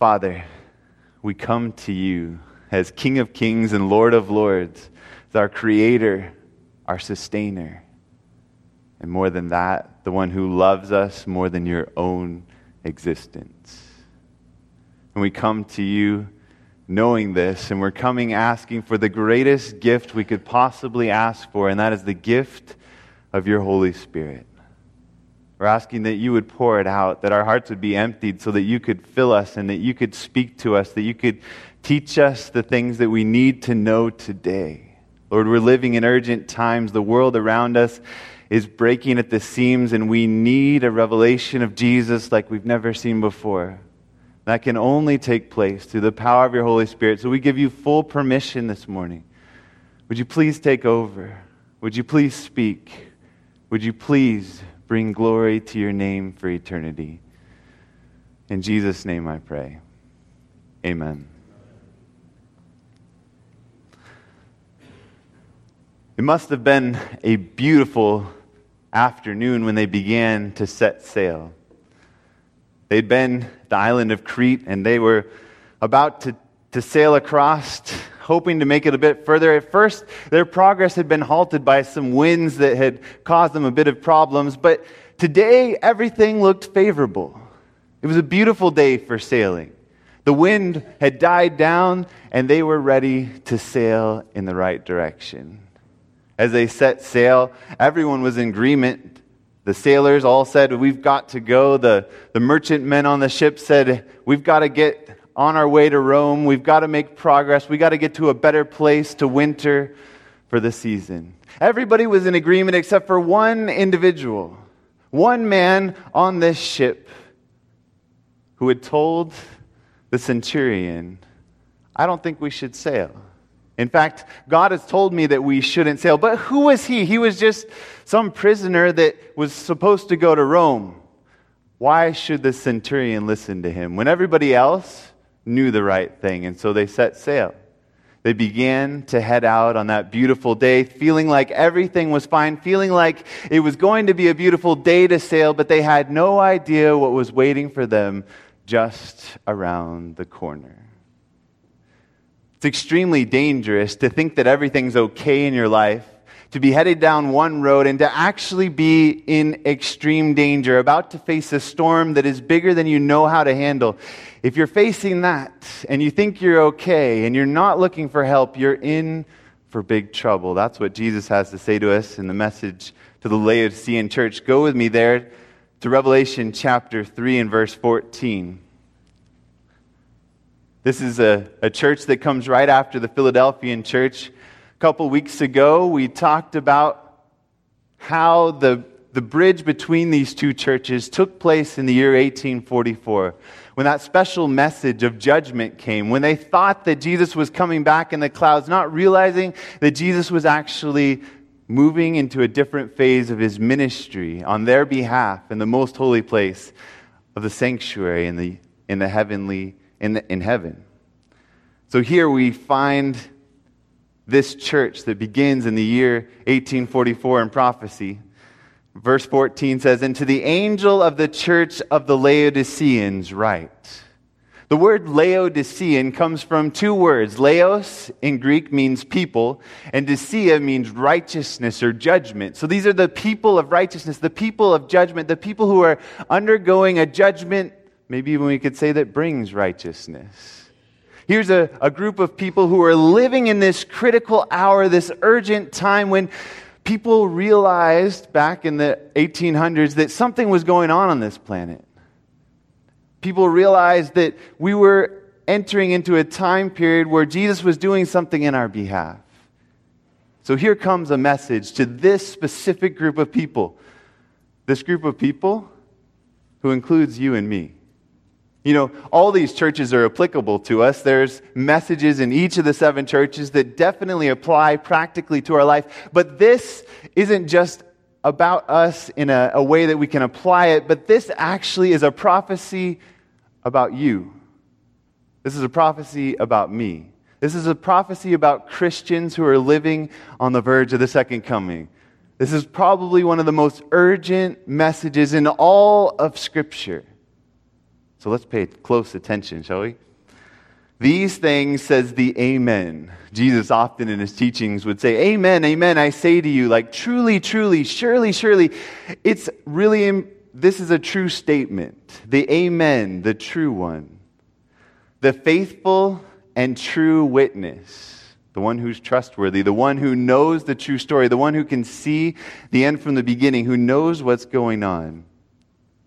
Father, we come to you as King of Kings and Lord of Lords, as our Creator, our Sustainer, and more than that, the one who loves us more than your own existence. And we come to you knowing this, and we're coming asking for the greatest gift we could possibly ask for, and that is the gift of your Holy Spirit. We're asking that you would pour it out, that our hearts would be emptied so that you could fill us and that you could speak to us, that you could teach us the things that we need to know today. Lord, we're living in urgent times. The world around us is breaking at the seams, and we need a revelation of Jesus like we've never seen before. That can only take place through the power of your Holy Spirit. So we give you full permission this morning. Would you please take over? Would you please speak? Would you please bring glory to your name for eternity. In Jesus' name I pray. Amen. It must have been a beautiful afternoon when they began to set sail. They'd been the island of Crete and they were about to, to sail across hoping to make it a bit further. At first, their progress had been halted by some winds that had caused them a bit of problems, but today everything looked favorable. It was a beautiful day for sailing. The wind had died down, and they were ready to sail in the right direction. As they set sail, everyone was in agreement. The sailors all said, We've got to go. The, the merchantmen on the ship said, We've got to get on our way to Rome. We've got to make progress. We've got to get to a better place to winter for the season. Everybody was in agreement except for one individual, one man on this ship who had told the centurion, I don't think we should sail. In fact, God has told me that we shouldn't sail. But who was he? He was just some prisoner that was supposed to go to Rome. Why should the centurion listen to him when everybody else knew the right thing, and so they set sail. They began to head out on that beautiful day, feeling like everything was fine, feeling like it was going to be a beautiful day to sail, but they had no idea what was waiting for them just around the corner. It's extremely dangerous to think that everything's okay in your life to be headed down one road and to actually be in extreme danger, about to face a storm that is bigger than you know how to handle. If you're facing that and you think you're okay and you're not looking for help, you're in for big trouble. That's what Jesus has to say to us in the message to the Laodicean church. Go with me there to Revelation chapter 3 and verse 14. This is a, a church that comes right after the Philadelphian church couple weeks ago, we talked about how the, the bridge between these two churches took place in the year 1844 when that special message of judgment came, when they thought that Jesus was coming back in the clouds, not realizing that Jesus was actually moving into a different phase of his ministry on their behalf in the most holy place of the sanctuary in the, in the heavenly in, the, in heaven. So here we find this church that begins in the year 1844 in prophecy. Verse 14 says, And to the angel of the church of the Laodiceans write. The word Laodicean comes from two words. Laos in Greek means people, and Dicea means righteousness or judgment. So these are the people of righteousness, the people of judgment, the people who are undergoing a judgment, maybe even we could say that brings righteousness. Here's a, a group of people who are living in this critical hour, this urgent time when people realized back in the 1800s that something was going on on this planet. People realized that we were entering into a time period where Jesus was doing something in our behalf. So here comes a message to this specific group of people. This group of people who includes you and me. You know, all these churches are applicable to us. There's messages in each of the seven churches that definitely apply practically to our life. But this isn't just about us in a, a way that we can apply it, but this actually is a prophecy about you. This is a prophecy about me. This is a prophecy about Christians who are living on the verge of the second coming. This is probably one of the most urgent messages in all of Scripture. So let's pay close attention, shall we? These things says the Amen. Jesus often in his teachings would say, Amen, Amen, I say to you, like truly, truly, surely, surely. It's really, this is a true statement. The Amen, the true one. The faithful and true witness the one who's trustworthy, the one who knows the true story, the one who can see the end from the beginning, who knows what's going on.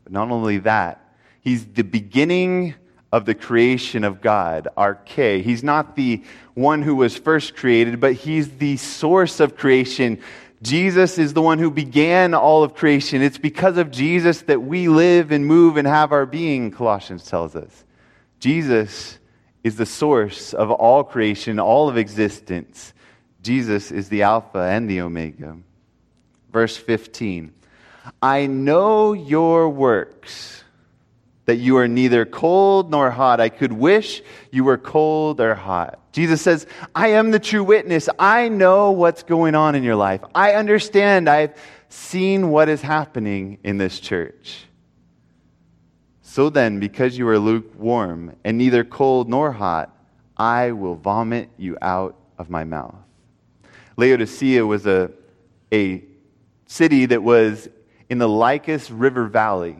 But not only that, he's the beginning of the creation of God, arche. He's not the one who was first created, but he's the source of creation. Jesus is the one who began all of creation. It's because of Jesus that we live and move and have our being, Colossians tells us. Jesus is the source of all creation, all of existence. Jesus is the Alpha and the Omega. Verse 15 I know your works, that you are neither cold nor hot. I could wish you were cold or hot. Jesus says, I am the true witness. I know what's going on in your life. I understand. I've seen what is happening in this church. So then, because you are lukewarm and neither cold nor hot, I will vomit you out of my mouth. Laodicea was a, a city that was in the Lycus River Valley.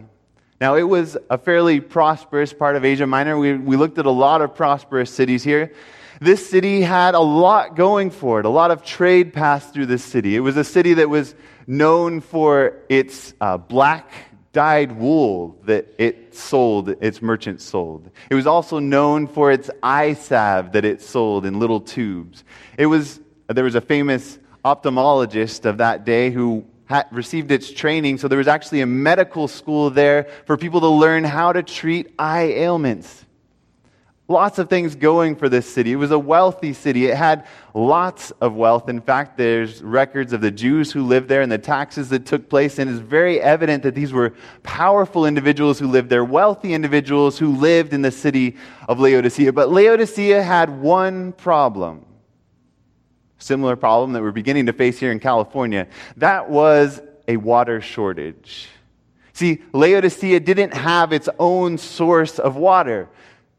Now, it was a fairly prosperous part of Asia Minor. We, we looked at a lot of prosperous cities here. This city had a lot going for it. A lot of trade passed through this city. It was a city that was known for its uh, black dyed wool that it sold, its merchants sold. It was also known for its eye salve that it sold in little tubes. It was, there was a famous ophthalmologist of that day who had received its training, so there was actually a medical school there for people to learn how to treat eye ailments. Lots of things going for this city. It was a wealthy city. It had lots of wealth. In fact, there's records of the Jews who lived there and the taxes that took place, and it's very evident that these were powerful individuals who lived there, wealthy individuals who lived in the city of Laodicea. But Laodicea had one problem. Similar problem that we're beginning to face here in California. That was a water shortage. See, Laodicea didn't have its own source of water.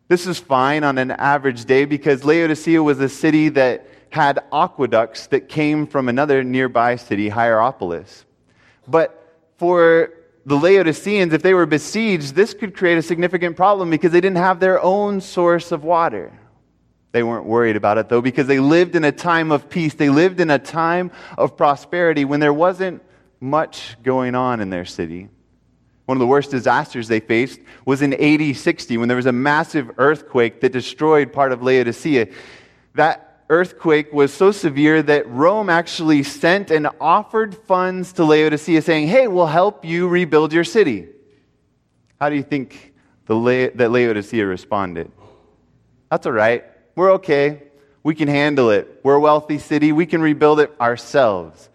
This is fine on an average day because Laodicea was a city that had aqueducts that came from another nearby city, Hierapolis. But for the Laodiceans, if they were besieged, this could create a significant problem because they didn't have their own source of water. They weren't worried about it though because they lived in a time of peace. They lived in a time of prosperity when there wasn't much going on in their city. One of the worst disasters they faced was in AD 60 when there was a massive earthquake that destroyed part of Laodicea. That earthquake was so severe that Rome actually sent and offered funds to Laodicea saying, Hey, we'll help you rebuild your city. How do you think the La- that Laodicea responded? That's all right. We're okay. We can handle it. We're a wealthy city. We can rebuild it ourselves.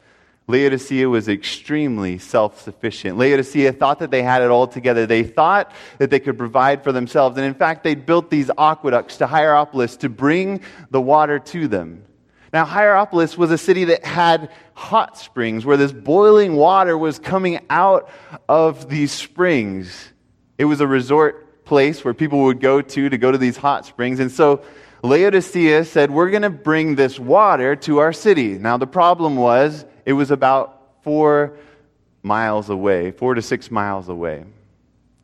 Laodicea was extremely self sufficient. Laodicea thought that they had it all together. They thought that they could provide for themselves. And in fact, they built these aqueducts to Hierapolis to bring the water to them. Now, Hierapolis was a city that had hot springs where this boiling water was coming out of these springs. It was a resort place where people would go to to go to these hot springs. And so Laodicea said, We're going to bring this water to our city. Now, the problem was it was about four miles away, four to six miles away.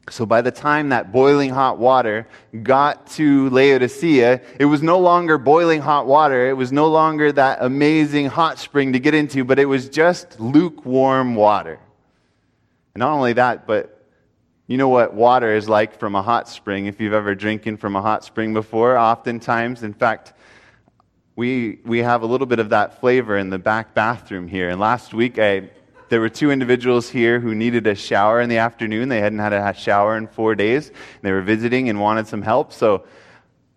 So by the time that boiling hot water got to Laodicea, it was no longer boiling hot water. It was no longer that amazing hot spring to get into, but it was just lukewarm water. And not only that, but you know what water is like from a hot spring if you've ever drinking from a hot spring before. Oftentimes, in fact, we, we have a little bit of that flavor in the back bathroom here. And last week, I, there were two individuals here who needed a shower in the afternoon. They hadn't had a shower in four days. They were visiting and wanted some help. So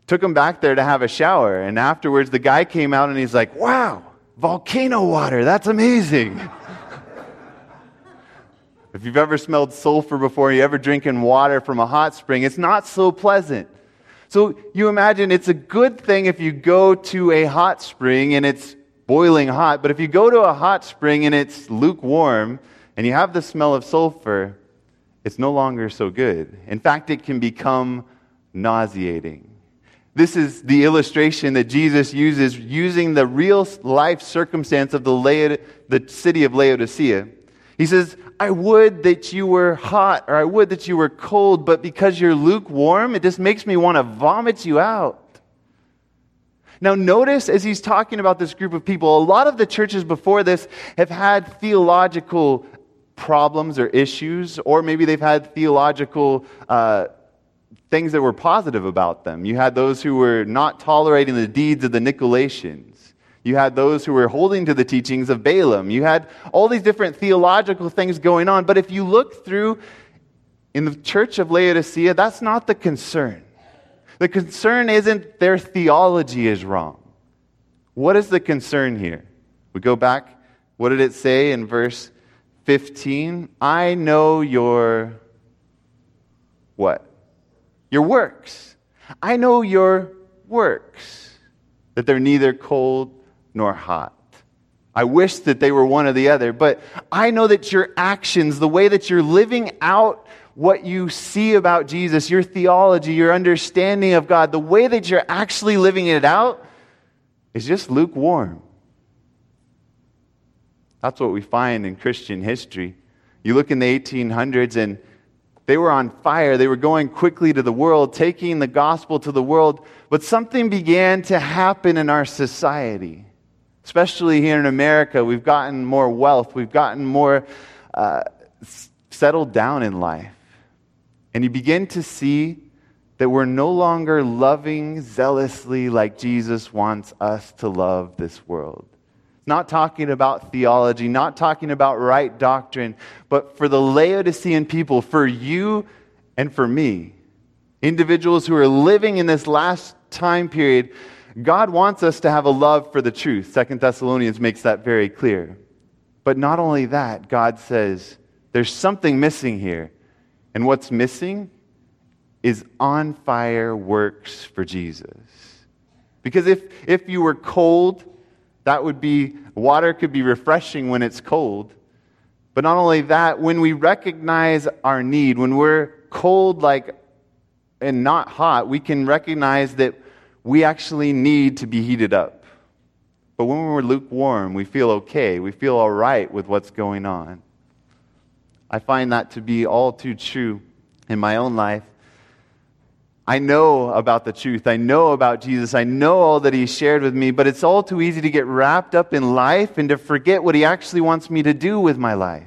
took them back there to have a shower. And afterwards, the guy came out and he's like, wow, volcano water. That's amazing. If you've ever smelled sulfur before, you ever drinking water from a hot spring, it's not so pleasant. So you imagine it's a good thing if you go to a hot spring and it's boiling hot, but if you go to a hot spring and it's lukewarm and you have the smell of sulfur, it's no longer so good. In fact, it can become nauseating. This is the illustration that Jesus uses using the real life circumstance of the, Laod- the city of Laodicea. He says, I would that you were hot, or I would that you were cold, but because you're lukewarm, it just makes me want to vomit you out. Now, notice as he's talking about this group of people, a lot of the churches before this have had theological problems or issues, or maybe they've had theological uh, things that were positive about them. You had those who were not tolerating the deeds of the Nicolaitans. You had those who were holding to the teachings of Balaam. You had all these different theological things going on. But if you look through in the church of Laodicea, that's not the concern. The concern isn't their theology is wrong. What is the concern here? We go back. What did it say in verse 15? I know your what? your works. I know your works, that they're neither cold nor hot. I wish that they were one or the other, but I know that your actions, the way that you're living out what you see about Jesus, your theology, your understanding of God, the way that you're actually living it out is just lukewarm. That's what we find in Christian history. You look in the 1800s and they were on fire. They were going quickly to the world, taking the gospel to the world. But something began to happen in our society, especially here in America. We've gotten more wealth, we've gotten more uh, settled down in life. And you begin to see that we're no longer loving zealously like Jesus wants us to love this world not talking about theology, not talking about right doctrine, but for the Laodicean people, for you and for me, individuals who are living in this last time period, God wants us to have a love for the truth. Second Thessalonians makes that very clear. But not only that, God says there's something missing here. And what's missing is on fire works for Jesus. Because if, if you were cold that would be, water could be refreshing when it's cold. But not only that, when we recognize our need, when we're cold like and not hot, we can recognize that we actually need to be heated up. But when we're lukewarm, we feel okay. We feel all right with what's going on. I find that to be all too true in my own life. I know about the truth. I know about Jesus. I know all that He shared with me, but it's all too easy to get wrapped up in life and to forget what He actually wants me to do with my life.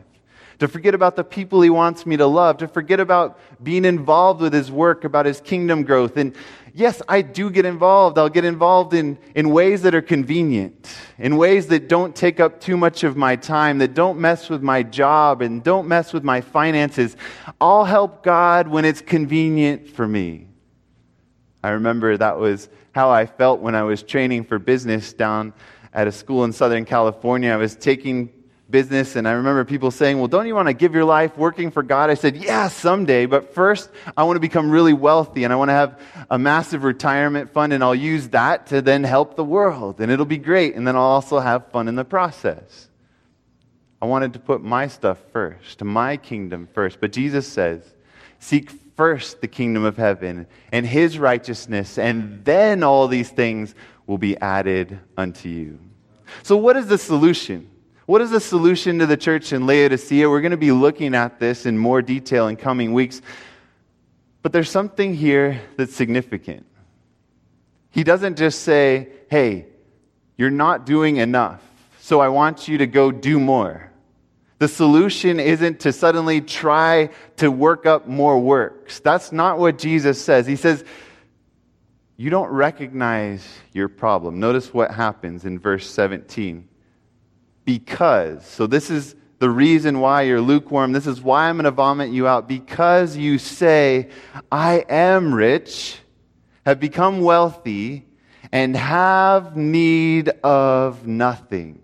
To forget about the people He wants me to love. To forget about being involved with His work, about His kingdom growth. And yes, I do get involved. I'll get involved in, in ways that are convenient, in ways that don't take up too much of my time, that don't mess with my job and don't mess with my finances. I'll help God when it's convenient for me. I remember that was how I felt when I was training for business down at a school in Southern California. I was taking business, and I remember people saying, Well, don't you want to give your life working for God? I said, Yeah, someday, but first I want to become really wealthy and I want to have a massive retirement fund, and I'll use that to then help the world, and it'll be great, and then I'll also have fun in the process. I wanted to put my stuff first, my kingdom first, but Jesus says, Seek first the kingdom of heaven and his righteousness, and then all these things will be added unto you. So, what is the solution? What is the solution to the church in Laodicea? We're going to be looking at this in more detail in coming weeks. But there's something here that's significant. He doesn't just say, hey, you're not doing enough, so I want you to go do more. The solution isn't to suddenly try to work up more works. That's not what Jesus says. He says, You don't recognize your problem. Notice what happens in verse 17. Because, so this is the reason why you're lukewarm. This is why I'm going to vomit you out. Because you say, I am rich, have become wealthy, and have need of nothing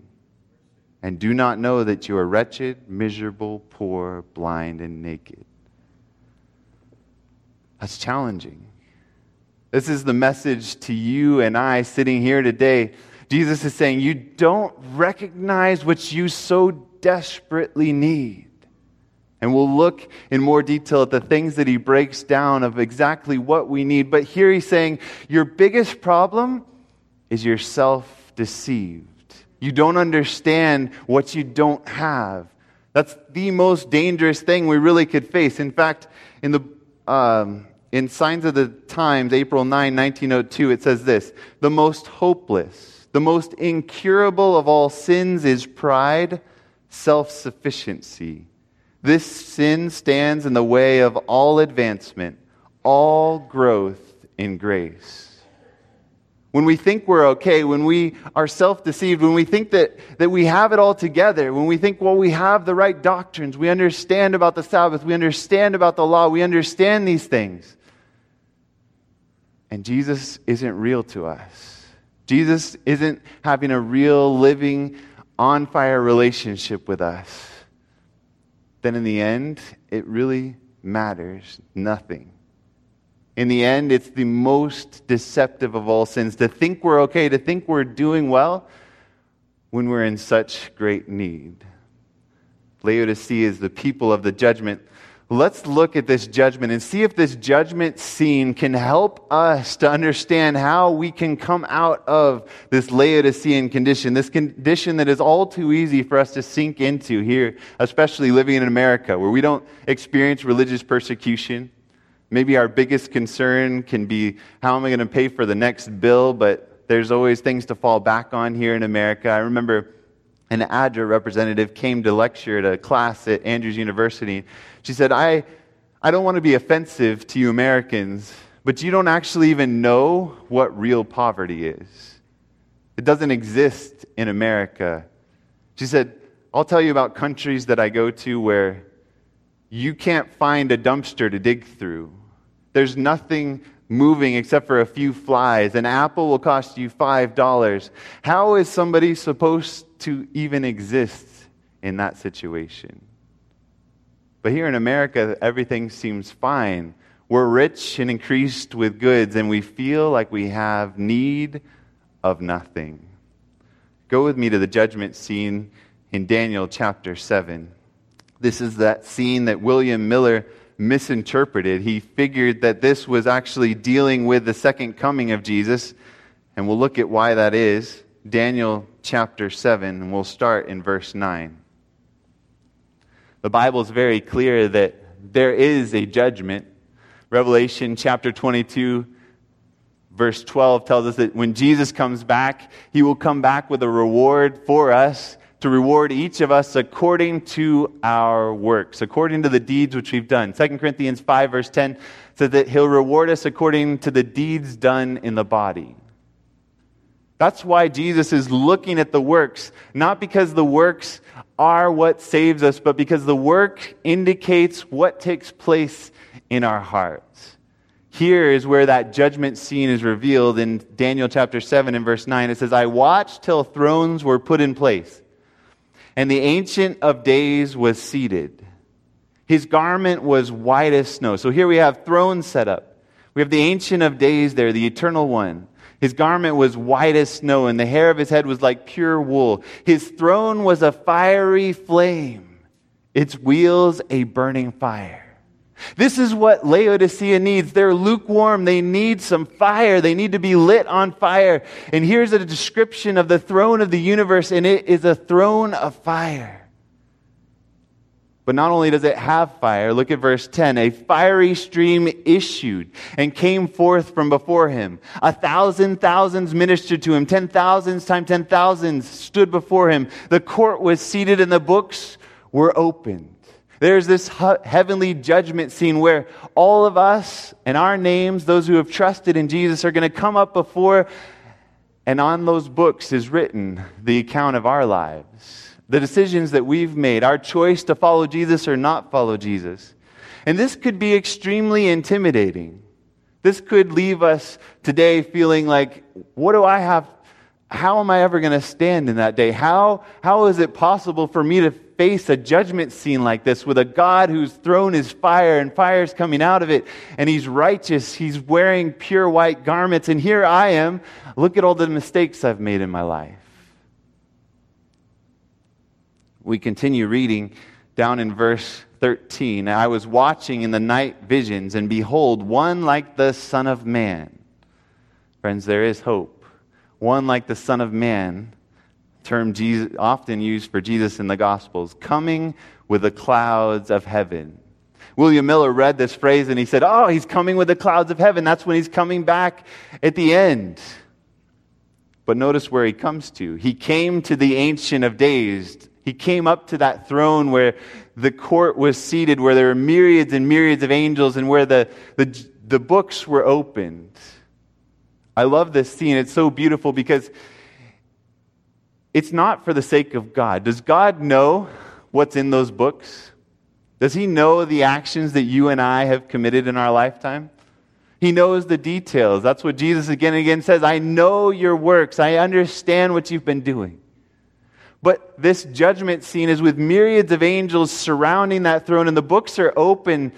and do not know that you are wretched, miserable, poor, blind, and naked. That's challenging. This is the message to you and I sitting here today. Jesus is saying, You don't recognize what you so desperately need. And we'll look in more detail at the things that he breaks down of exactly what we need. But here he's saying, Your biggest problem is you're self deceived. You don't understand what you don't have. That's the most dangerous thing we really could face. In fact, in the um, in Signs of the Times, April 9, 1902, it says this The most hopeless, the most incurable of all sins is pride, self sufficiency. This sin stands in the way of all advancement, all growth in grace. When we think we're okay, when we are self deceived, when we think that, that we have it all together, when we think, well, we have the right doctrines, we understand about the Sabbath, we understand about the law, we understand these things. And Jesus isn't real to us. Jesus isn't having a real, living, on fire relationship with us. Then in the end, it really matters nothing. In the end, it's the most deceptive of all sins to think we're okay, to think we're doing well when we're in such great need. Laodicea is the people of the judgment let's look at this judgment and see if this judgment scene can help us to understand how we can come out of this Laodicean condition, this condition that is all too easy for us to sink into here, especially living in America, where we don't experience religious persecution. Maybe our biggest concern can be how am I going to pay for the next bill, but there's always things to fall back on here in America. I remember an ADRA representative came to lecture at a class at Andrews University. She said, I, I don't want to be offensive to you Americans, but you don't actually even know what real poverty is. It doesn't exist in America. She said, I'll tell you about countries that I go to where you can't find a dumpster to dig through. There's nothing moving except for a few flies. An apple will cost you $5. How is somebody supposed to even exist in that situation? But here in America, everything seems fine. We're rich and increased with goods, and we feel like we have need of nothing. Go with me to the judgment scene in Daniel chapter 7. This is that scene that William Miller misinterpreted. He figured that this was actually dealing with the second coming of Jesus, and we'll look at why that is. Daniel chapter 7, and we'll start in verse 9. The Bible is very clear that there is a judgment. Revelation chapter 22, verse 12 tells us that when Jesus comes back, he will come back with a reward for us to reward each of us according to our works, according to the deeds which we've done. 2 Corinthians 5, verse 10 says that he'll reward us according to the deeds done in the body. That's why Jesus is looking at the works, not because the works are what saves us, but because the work indicates what takes place in our hearts. Here is where that judgment scene is revealed in Daniel chapter 7 and verse 9. It says, I watched till thrones were put in place, and the Ancient of Days was seated. His garment was white as snow. So here we have thrones set up. We have the Ancient of Days there, the Eternal One. His garment was white as snow, and the hair of his head was like pure wool. His throne was a fiery flame, its wheels a burning fire. This is what Laodicea needs. They're lukewarm. They need some fire. They need to be lit on fire. And here's a description of the throne of the universe, and it is a throne of fire. But not only does it have fire, look at verse 10. A fiery stream issued and came forth from before him. A thousand thousands ministered to him. Ten thousands times ten thousands stood before him. The court was seated and the books were opened. There's this heavenly judgment scene where all of us and our names, those who have trusted in Jesus, are going to come up before, and on those books is written the account of our lives the decisions that we've made, our choice to follow Jesus or not follow Jesus. And this could be extremely intimidating. This could leave us today feeling like, what do I have? How am I ever going to stand in that day? How, how is it possible for me to face a judgment scene like this with a God whose throne is fire and fire is coming out of it and he's righteous? He's wearing pure white garments. And here I am. Look at all the mistakes I've made in my life. we continue reading down in verse 13. I was watching in the night visions, and behold, one like the Son of Man. Friends, there is hope. One like the Son of Man, term Jesus, often used for Jesus in the Gospels, coming with the clouds of heaven. William Miller read this phrase and he said, Oh, he's coming with the clouds of heaven. That's when he's coming back at the end. But notice where he comes to. He came to the Ancient of Days. He came up to that throne where the court was seated, where there were myriads and myriads of angels, and where the, the, the books were opened. I love this scene. It's so beautiful because it's not for the sake of God. Does God know what's in those books? Does He know the actions that you and I have committed in our lifetime? He knows the details. That's what Jesus again and again says. I know your works. I understand what you've been doing. But this judgment scene is with myriads of angels surrounding that throne, and the books are open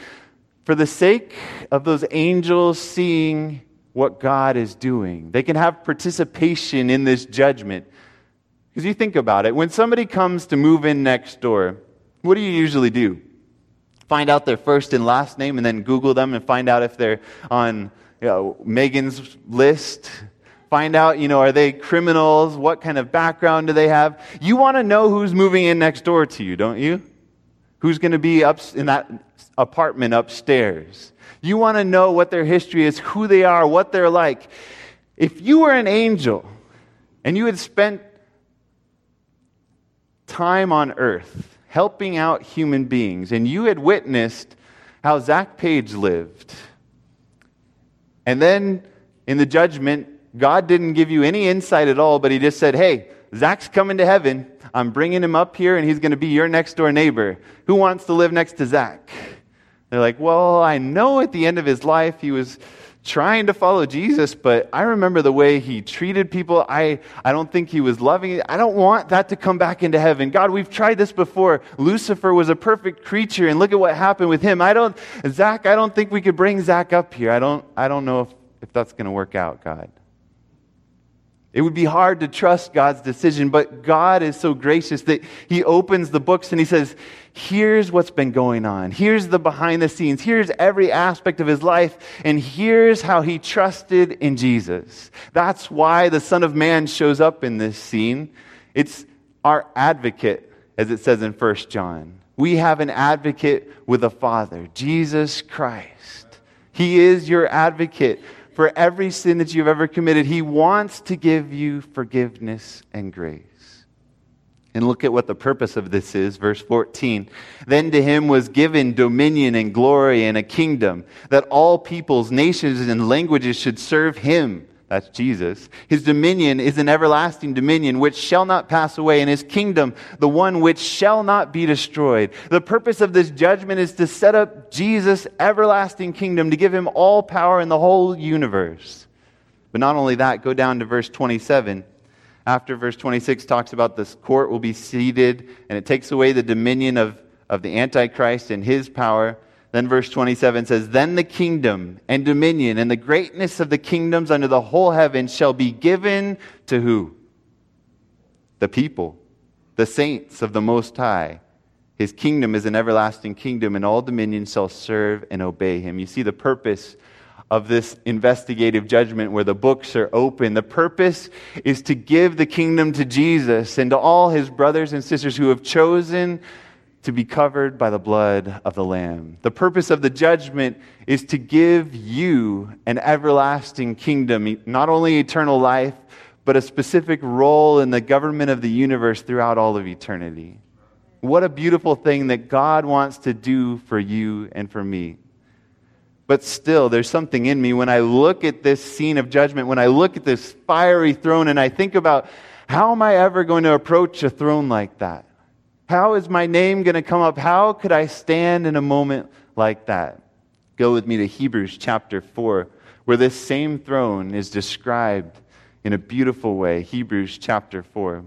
for the sake of those angels seeing what God is doing. They can have participation in this judgment. Because you think about it, when somebody comes to move in next door, what do you usually do? Find out their first and last name and then Google them and find out if they're on you know, Megan's list find out, you know, are they criminals? What kind of background do they have? You want to know who's moving in next door to you, don't you? Who's going to be up in that apartment upstairs? You want to know what their history is, who they are, what they're like. If you were an angel and you had spent time on earth helping out human beings and you had witnessed how Zach Page lived, and then in the judgment, God didn't give you any insight at all, but He just said, Hey, Zach's coming to heaven. I'm bringing him up here, and he's going to be your next door neighbor. Who wants to live next to Zach? They're like, Well, I know at the end of his life he was trying to follow Jesus, but I remember the way he treated people. I, I don't think he was loving I don't want that to come back into heaven. God, we've tried this before. Lucifer was a perfect creature, and look at what happened with him. I don't, Zach, I don't think we could bring Zach up here. I don't, I don't know if, if that's going to work out, God. It would be hard to trust God's decision, but God is so gracious that He opens the books and He says, Here's what's been going on. Here's the behind the scenes. Here's every aspect of His life. And here's how He trusted in Jesus. That's why the Son of Man shows up in this scene. It's our advocate, as it says in 1 John. We have an advocate with the Father, Jesus Christ. He is your advocate for every sin that you've ever committed. He wants to give you forgiveness and grace. And look at what the purpose of this is. Verse 14. Then to him was given dominion and glory and a kingdom that all peoples, nations, and languages should serve him. That's Jesus. His dominion is an everlasting dominion which shall not pass away, and his kingdom, the one which shall not be destroyed. The purpose of this judgment is to set up Jesus' everlasting kingdom, to give him all power in the whole universe. But not only that, go down to verse 27. After verse 26 talks about this court will be seated, and it takes away the dominion of, of the Antichrist and his power. Then verse 27 says, Then the kingdom and dominion and the greatness of the kingdoms under the whole heaven shall be given to who? The people, the saints of the Most High. His kingdom is an everlasting kingdom, and all dominions shall serve and obey him. You see the purpose of this investigative judgment where the books are open. The purpose is to give the kingdom to Jesus and to all his brothers and sisters who have chosen to be covered by the blood of the Lamb. The purpose of the judgment is to give you an everlasting kingdom, not only eternal life, but a specific role in the government of the universe throughout all of eternity. What a beautiful thing that God wants to do for you and for me. But still, there's something in me when I look at this scene of judgment, when I look at this fiery throne, and I think about how am I ever going to approach a throne like that? How is my name going to come up? How could I stand in a moment like that? Go with me to Hebrews chapter 4, where this same throne is described in a beautiful way. Hebrews chapter 4.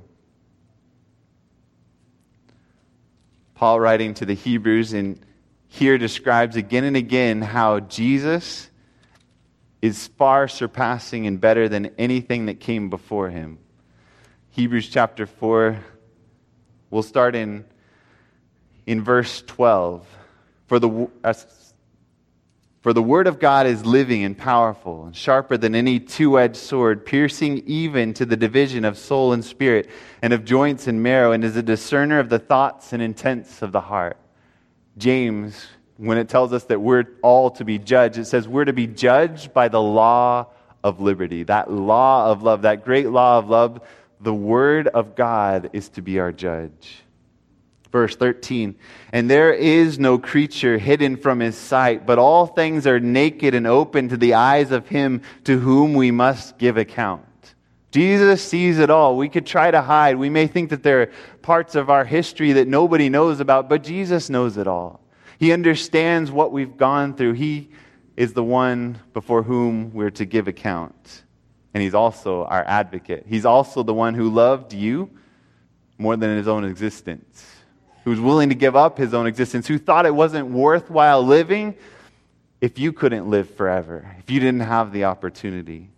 Paul, writing to the Hebrews, and here describes again and again how Jesus is far surpassing and better than anything that came before him. Hebrews chapter 4 We'll start in, in verse 12. For the, for the word of God is living and powerful and sharper than any two edged sword, piercing even to the division of soul and spirit and of joints and marrow, and is a discerner of the thoughts and intents of the heart. James, when it tells us that we're all to be judged, it says we're to be judged by the law of liberty. That law of love, that great law of love, the word of God is to be our judge verse 13. And there is no creature hidden from his sight, but all things are naked and open to the eyes of him to whom we must give account. Jesus sees it all. We could try to hide. We may think that there are parts of our history that nobody knows about, but Jesus knows it all. He understands what we've gone through. He is the one before whom we're to give account. And He's also our advocate. He's also the one who loved you more than his own existence who was willing to give up his own existence, who thought it wasn't worthwhile living if you couldn't live forever, if you didn't have the opportunity.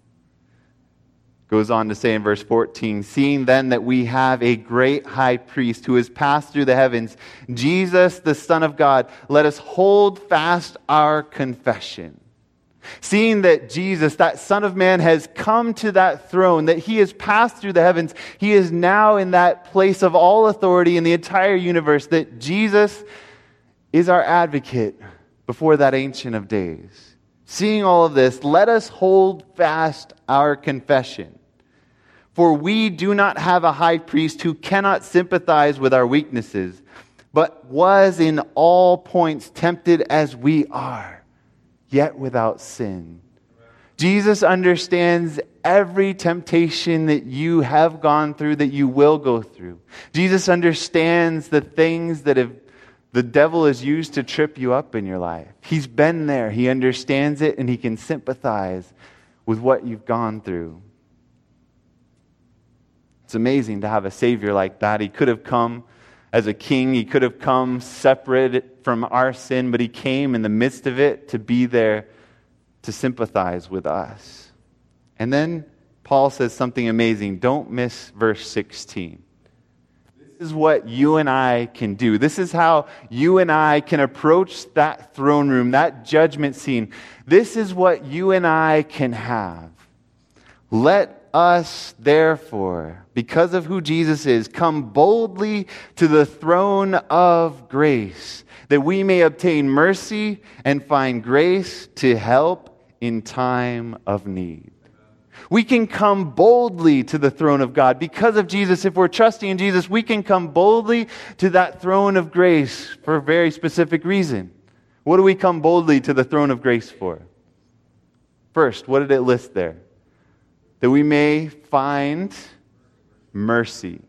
Goes on to say in verse 14, seeing then that we have a great high priest who has passed through the heavens, Jesus, the Son of God, let us hold fast our confession. Seeing that Jesus, that Son of Man, has come to that throne, that he has passed through the heavens, he is now in that place of all authority in the entire universe, that Jesus is our advocate before that Ancient of Days. Seeing all of this, let us hold fast our confession. For we do not have a high priest who cannot sympathize with our weaknesses, but was in all points tempted as we are yet without sin. Jesus understands every temptation that you have gone through, that you will go through. Jesus understands the things that have, the devil has used to trip you up in your life. He's been there, he understands it, and he can sympathize with what you've gone through. It's amazing to have a Savior like that. He could have come as a king. He could have come separate from our sin, but he came in the midst of it to be there to sympathize with us. And then Paul says something amazing. Don't miss verse 16. This is what you and I can do. This is how you and I can approach that throne room, that judgment scene. This is what you and I can have. Let us, therefore, because of who Jesus is, come boldly to the throne of grace, that we may obtain mercy and find grace to help in time of need. We can come boldly to the throne of God. Because of Jesus, if we're trusting in Jesus, we can come boldly to that throne of grace for a very specific reason. What do we come boldly to the throne of grace for? First, what did it list there? That we may find mercy.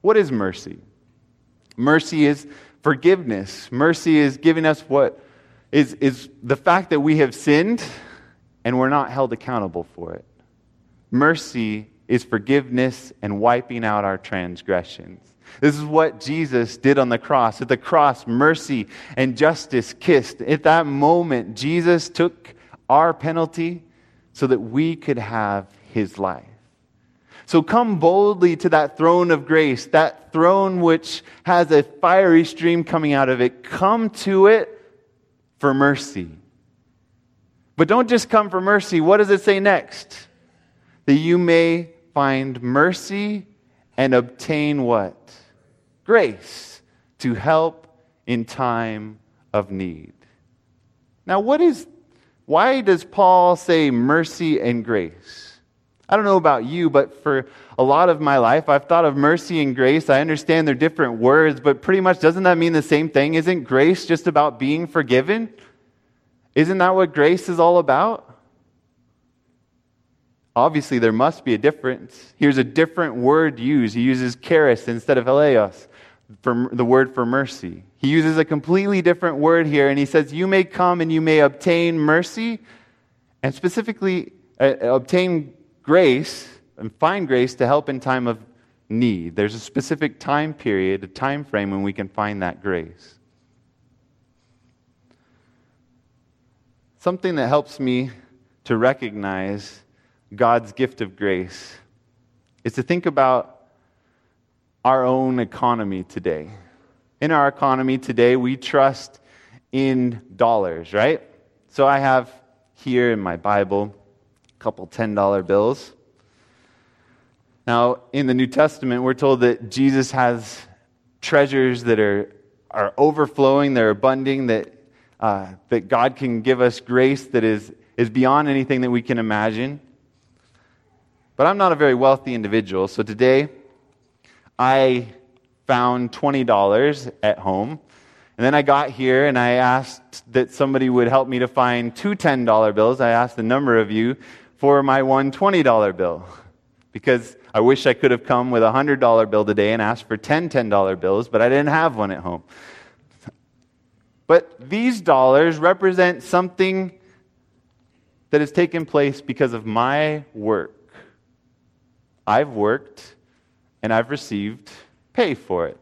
What is mercy? Mercy is forgiveness. Mercy is giving us what is, is the fact that we have sinned and we're not held accountable for it. Mercy is forgiveness and wiping out our transgressions. This is what Jesus did on the cross. At the cross, mercy and justice kissed. At that moment, Jesus took our penalty so that we could have his life. So come boldly to that throne of grace, that throne which has a fiery stream coming out of it. Come to it for mercy. But don't just come for mercy. What does it say next? That you may find mercy and obtain what? Grace to help in time of need. Now, what is, why does Paul say mercy and grace? I don't know about you, but for a lot of my life, I've thought of mercy and grace. I understand they're different words, but pretty much doesn't that mean the same thing? Isn't grace just about being forgiven? Isn't that what grace is all about? Obviously, there must be a difference. Here's a different word used. He uses charis instead of eleos, for the word for mercy. He uses a completely different word here, and he says, You may come and you may obtain mercy, and specifically, uh, obtain grace and find grace to help in time of need. There's a specific time period, a time frame when we can find that grace. Something that helps me to recognize God's gift of grace is to think about our own economy today. In our economy today, we trust in dollars, right? So I have here in my Bible couple $10 bills. Now, in the New Testament, we're told that Jesus has treasures that are, are overflowing, they're abundant, that, uh, that God can give us grace that is, is beyond anything that we can imagine. But I'm not a very wealthy individual, so today I found $20 at home. And then I got here and I asked that somebody would help me to find two $10 bills. I asked a number of you for my one $20 bill because I wish I could have come with a $100 bill today and asked for 10 $10 bills, but I didn't have one at home. But these dollars represent something that has taken place because of my work. I've worked and I've received pay for it.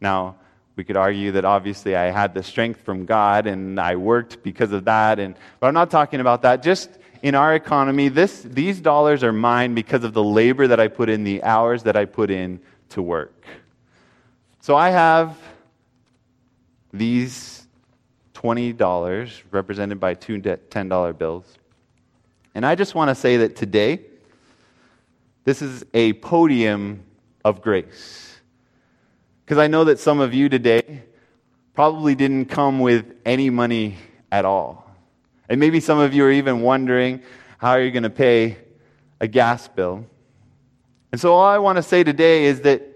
Now, we could argue that obviously I had the strength from God and I worked because of that, and, but I'm not talking about that. Just in our economy, this, these dollars are mine because of the labor that I put in, the hours that I put in to work. So I have these $20 represented by two $10 bills. And I just want to say that today, this is a podium of grace. Because I know that some of you today probably didn't come with any money at all. And maybe some of you are even wondering how are you're going to pay a gas bill. And so, all I want to say today is that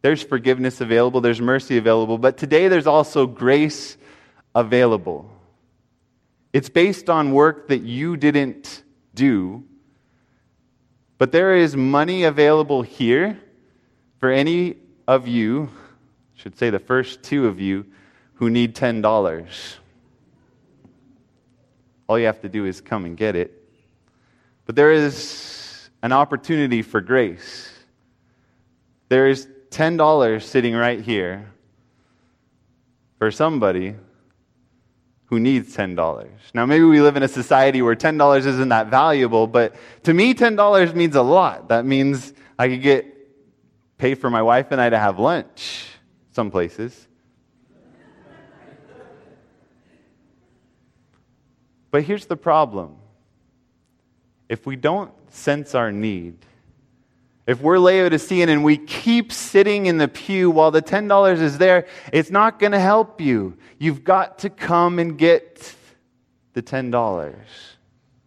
there's forgiveness available, there's mercy available, but today there's also grace available. It's based on work that you didn't do, but there is money available here for any of you, I should say the first two of you, who need $10. All you have to do is come and get it. But there is an opportunity for grace. There is $10 sitting right here for somebody who needs $10. Now, maybe we live in a society where $10 isn't that valuable, but to me, $10 means a lot. That means I could get pay for my wife and I to have lunch some places. But here's the problem if we don't sense our need, if we're Laodicean and we keep sitting in the pew while the $10 is there, it's not going to help you. You've got to come and get the $10.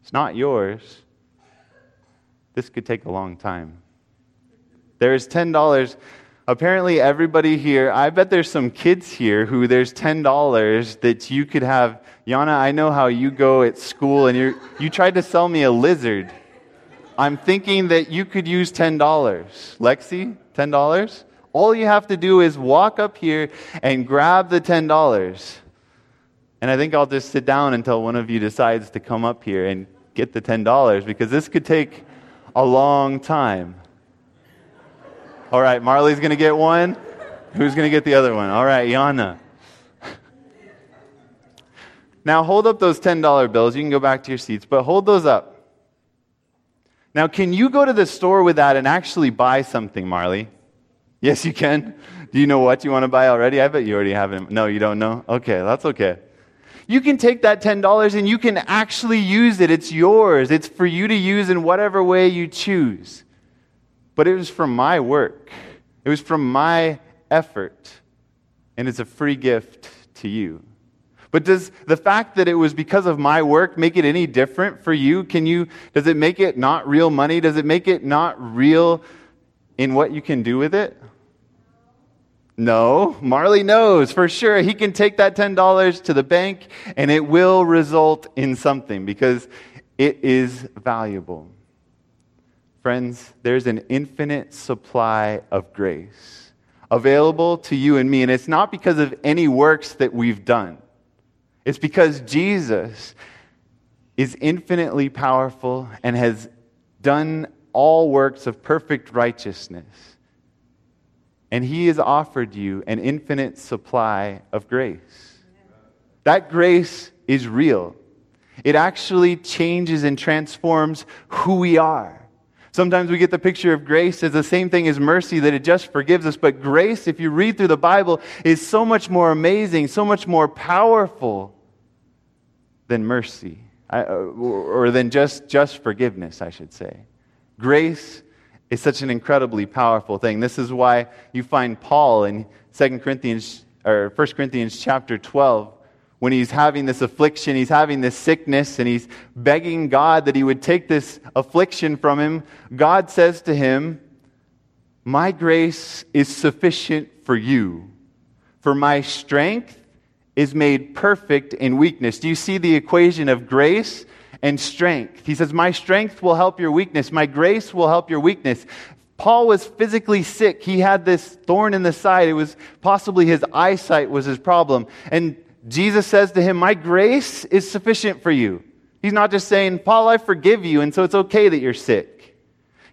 It's not yours. This could take a long time. There's $10. Apparently, everybody here, I bet there's some kids here who there's $10 that you could have. Yana, I know how you go at school and you you tried to sell me a lizard. I'm thinking that you could use $10. Lexi, $10? All you have to do is walk up here and grab the $10. And I think I'll just sit down until one of you decides to come up here and get the $10 because this could take a long time. All right, Marley's going to get one. Who's going to get the other one? All right, Yana. Now hold up those $10 bills. You can go back to your seats, but hold those up. Now, can you go to the store with that and actually buy something, Marley? Yes, you can. Do you know what you want to buy already? I bet you already have it. No, you don't know? Okay, that's okay. You can take that $10 and you can actually use it. It's yours. It's for you to use in whatever way you choose but it was from my work, it was from my effort, and it's a free gift to you. But does the fact that it was because of my work make it any different for you? Can you does it make it not real money? Does it make it not real in what you can do with it? No, Marley knows for sure. He can take that $10 to the bank and it will result in something because it is valuable. Friends, there's an infinite supply of grace available to you and me. And it's not because of any works that we've done, it's because Jesus is infinitely powerful and has done all works of perfect righteousness. And he has offered you an infinite supply of grace. That grace is real. It actually changes and transforms who we are. Sometimes we get the picture of grace as the same thing as mercy, that it just forgives us. But grace, if you read through the Bible, is so much more amazing, so much more powerful than mercy, uh, or than just, just forgiveness, I should say. Grace is such an incredibly powerful thing. This is why you find Paul in 2 Corinthians or 1 Corinthians chapter 12 when he's having this affliction, he's having this sickness, and he's begging God that he would take this affliction from him. God says to him, My grace is sufficient for you, for my strength is made perfect in weakness. Do you see the equation of grace and strength? He says, My strength will help your weakness, my grace will help your weakness. Paul was physically sick. He had this thorn in the side. It was possibly his eyesight was his problem. And Jesus says to him, My grace is sufficient for you. He's not just saying, Paul, I forgive you, and so it's okay that you're sick.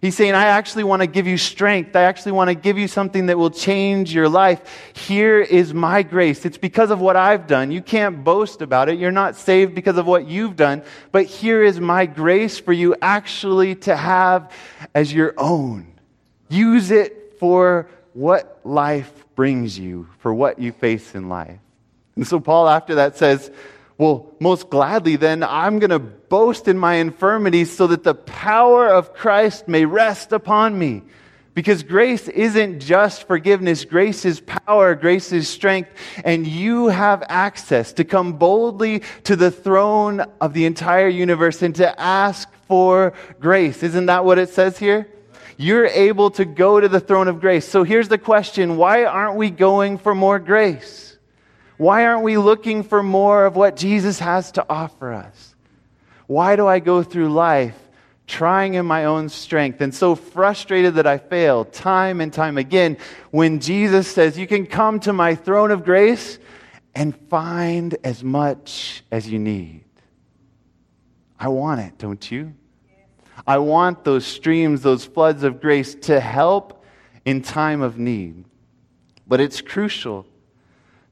He's saying, I actually want to give you strength. I actually want to give you something that will change your life. Here is my grace. It's because of what I've done. You can't boast about it. You're not saved because of what you've done. But here is my grace for you actually to have as your own. Use it for what life brings you, for what you face in life. And so Paul, after that, says, well, most gladly, then, I'm going to boast in my infirmities so that the power of Christ may rest upon me. Because grace isn't just forgiveness, grace is power, grace is strength, and you have access to come boldly to the throne of the entire universe and to ask for grace. Isn't that what it says here? You're able to go to the throne of grace. So here's the question why aren't we going for more grace? Why aren't we looking for more of what Jesus has to offer us? Why do I go through life trying in my own strength and so frustrated that I fail time and time again when Jesus says, You can come to my throne of grace and find as much as you need? I want it, don't you? I want those streams, those floods of grace to help in time of need. But it's crucial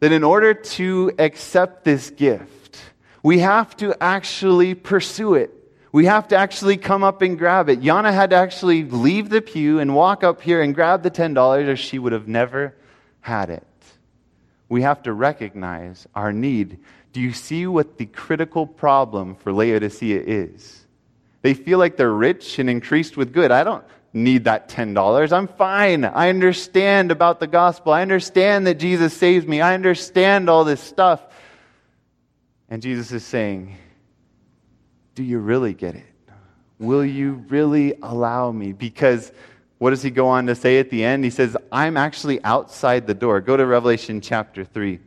that in order to accept this gift, we have to actually pursue it. We have to actually come up and grab it. Yana had to actually leave the pew and walk up here and grab the $10 or she would have never had it. We have to recognize our need. Do you see what the critical problem for Laodicea is? They feel like they're rich and increased with good. I don't need that $10. I'm fine. I understand about the gospel. I understand that Jesus saves me. I understand all this stuff. And Jesus is saying, Do you really get it? Will you really allow me? Because what does he go on to say at the end? He says, I'm actually outside the door. Go to Revelation chapter 3.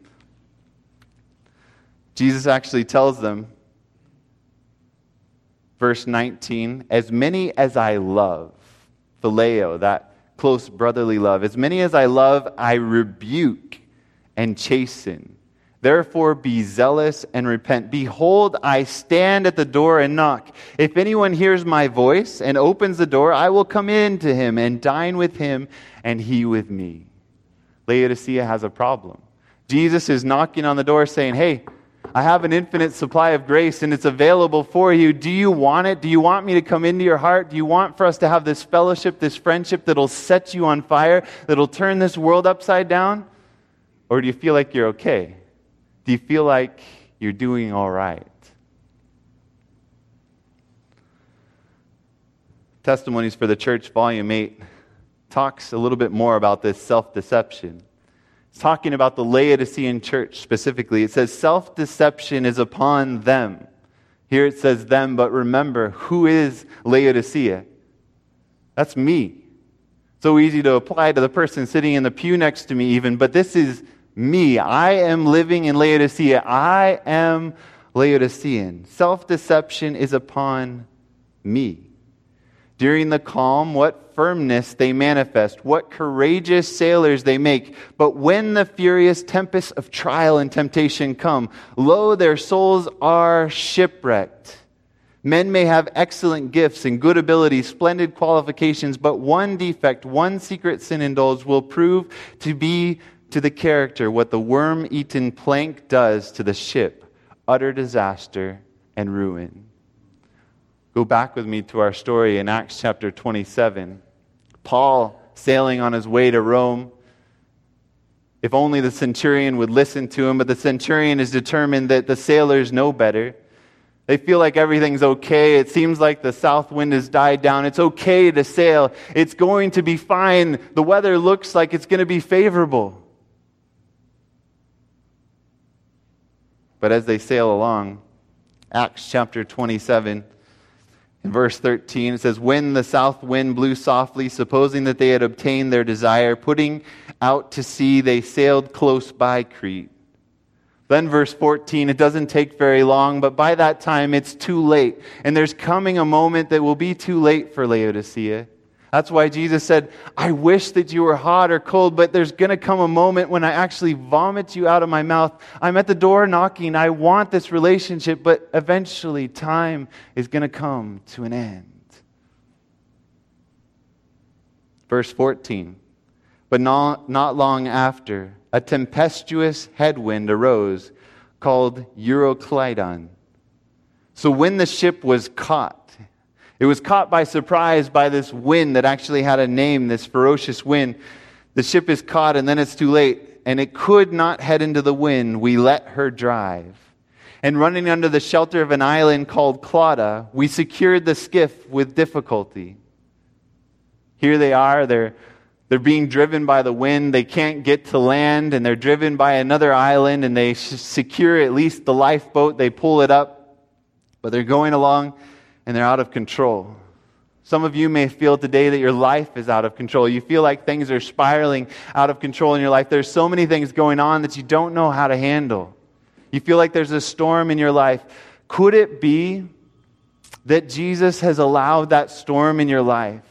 Jesus actually tells them, verse 19, as many as I love, phileo, that close brotherly love. As many as I love, I rebuke and chasten. Therefore, be zealous and repent. Behold, I stand at the door and knock. If anyone hears my voice and opens the door, I will come in to him and dine with him and he with me. Laodicea has a problem. Jesus is knocking on the door saying, Hey, I have an infinite supply of grace and it's available for you. Do you want it? Do you want me to come into your heart? Do you want for us to have this fellowship, this friendship that'll set you on fire, that'll turn this world upside down? Or do you feel like you're okay? Do you feel like you're doing all right? Testimonies for the Church, Volume 8, talks a little bit more about this self deception. Talking about the Laodicean church specifically. It says, self deception is upon them. Here it says them, but remember, who is Laodicea? That's me. So easy to apply to the person sitting in the pew next to me, even, but this is me. I am living in Laodicea. I am Laodicean. Self deception is upon me. During the calm, what firmness they manifest, what courageous sailors they make. But when the furious tempests of trial and temptation come, lo, their souls are shipwrecked. Men may have excellent gifts and good abilities, splendid qualifications, but one defect, one secret sin indulged will prove to be to the character what the worm eaten plank does to the ship utter disaster and ruin. Go back with me to our story in Acts chapter 27. Paul sailing on his way to Rome. If only the centurion would listen to him, but the centurion is determined that the sailors know better. They feel like everything's okay. It seems like the south wind has died down. It's okay to sail. It's going to be fine. The weather looks like it's going to be favorable. But as they sail along, Acts chapter 27, in verse 13, it says, When the south wind blew softly, supposing that they had obtained their desire, putting out to sea, they sailed close by Crete. Then, verse 14, it doesn't take very long, but by that time it's too late. And there's coming a moment that will be too late for Laodicea. That's why Jesus said, I wish that you were hot or cold, but there's going to come a moment when I actually vomit you out of my mouth. I'm at the door knocking. I want this relationship, but eventually time is going to come to an end. Verse 14. But not, not long after, a tempestuous headwind arose called Euroclydon. So when the ship was caught, it was caught by surprise by this wind that actually had a name, this ferocious wind. The ship is caught and then it's too late, and it could not head into the wind. We let her drive. And running under the shelter of an island called Clauda, we secured the skiff with difficulty. Here they are, they're, they're being driven by the wind. They can't get to land, and they're driven by another island, and they secure at least the lifeboat. They pull it up, but they're going along and they're out of control. Some of you may feel today that your life is out of control. You feel like things are spiraling out of control in your life. There's so many things going on that you don't know how to handle. You feel like there's a storm in your life. Could it be that Jesus has allowed that storm in your life?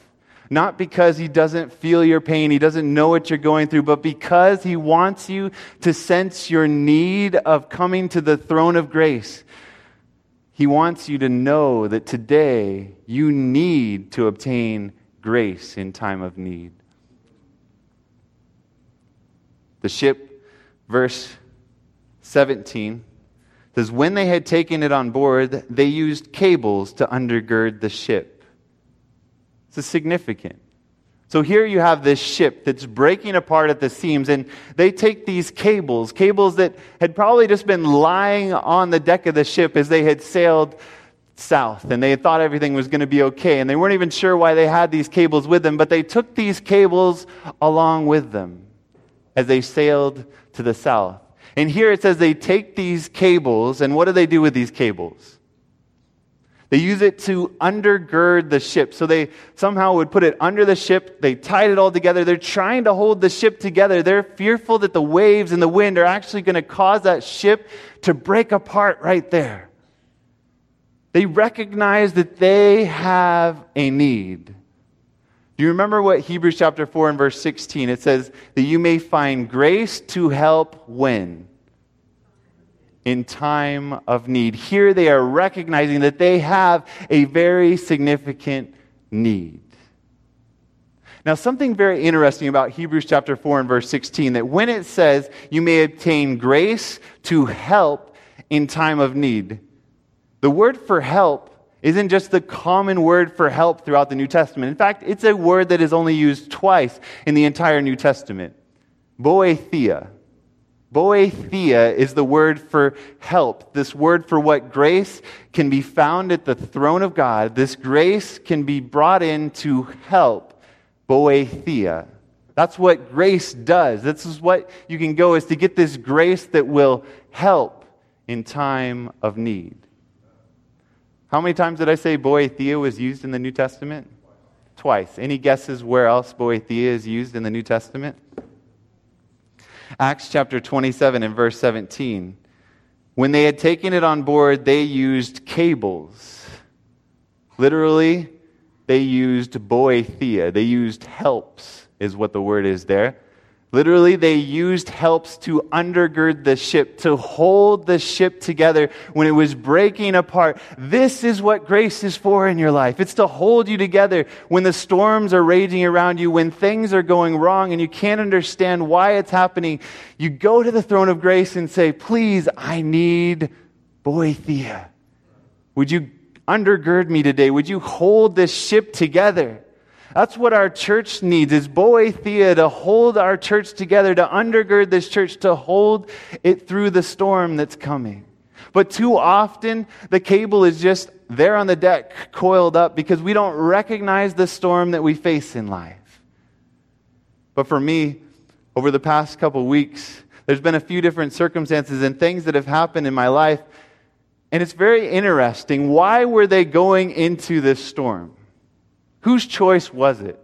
Not because he doesn't feel your pain, he doesn't know what you're going through, but because he wants you to sense your need of coming to the throne of grace he wants you to know that today you need to obtain grace in time of need. The ship, verse 17, says, When they had taken it on board, they used cables to undergird the ship. Is significant. So here you have this ship that's breaking apart at the seams, and they take these cables, cables that had probably just been lying on the deck of the ship as they had sailed south, and they had thought everything was going to be okay, and they weren't even sure why they had these cables with them, but they took these cables along with them as they sailed to the south. And here it says they take these cables, and what do they do with these cables? They use it to undergird the ship. So they somehow would put it under the ship. They tied it all together. They're trying to hold the ship together. They're fearful that the waves and the wind are actually going to cause that ship to break apart right there. They recognize that they have a need. Do you remember what Hebrews chapter 4 and verse 16 it says that you may find grace to help when? In time of need. Here they are recognizing that they have a very significant need. Now, something very interesting about Hebrews chapter 4 and verse 16 that when it says you may obtain grace to help in time of need, the word for help isn't just the common word for help throughout the New Testament. In fact, it's a word that is only used twice in the entire New Testament boethia. Boethia is the word for help. This word for what grace can be found at the throne of God. This grace can be brought in to help. Boethia. That's what grace does. This is what you can go is to get this grace that will help in time of need. How many times did I say boethia was used in the New Testament? Twice. Any guesses where else boethia is used in the New Testament? Acts chapter 27 and verse 17. When they had taken it on board, they used cables. Literally, they used boethia. They used helps, is what the word is there. Literally, they used helps to undergird the ship, to hold the ship together when it was breaking apart. This is what grace is for in your life. It's to hold you together when the storms are raging around you, when things are going wrong and you can't understand why it's happening. You go to the throne of grace and say, Please, I need Boethia. Would you undergird me today? Would you hold this ship together? That's what our church needs is Boethia to hold our church together, to undergird this church, to hold it through the storm that's coming. But too often, the cable is just there on the deck, coiled up, because we don't recognize the storm that we face in life. But for me, over the past couple weeks, there's been a few different circumstances and things that have happened in my life. And it's very interesting. Why were they going into this storm? Whose choice was it?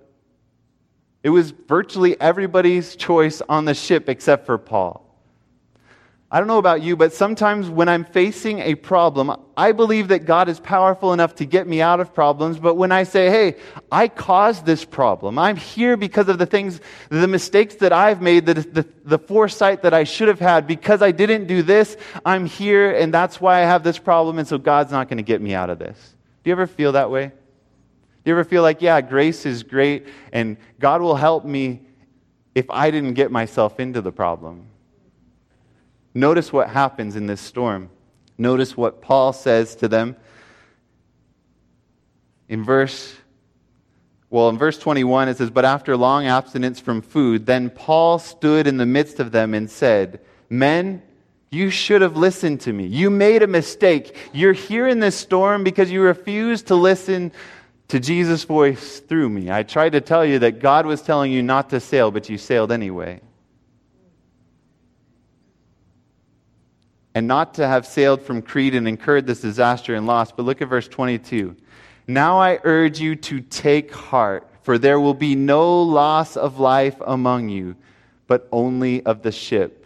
It was virtually everybody's choice on the ship except for Paul. I don't know about you, but sometimes when I'm facing a problem, I believe that God is powerful enough to get me out of problems. But when I say, hey, I caused this problem, I'm here because of the things, the mistakes that I've made, the, the, the foresight that I should have had, because I didn't do this, I'm here, and that's why I have this problem, and so God's not going to get me out of this. Do you ever feel that way? Do you ever feel like, yeah, grace is great, and God will help me if I didn't get myself into the problem? Notice what happens in this storm. Notice what Paul says to them in verse well, in verse 21, it says, But after long abstinence from food, then Paul stood in the midst of them and said, Men, you should have listened to me. You made a mistake. You're here in this storm because you refused to listen to Jesus' voice through me. I tried to tell you that God was telling you not to sail, but you sailed anyway. and not to have sailed from Crete and incurred this disaster and loss. But look at verse 22. Now I urge you to take heart, for there will be no loss of life among you, but only of the ship.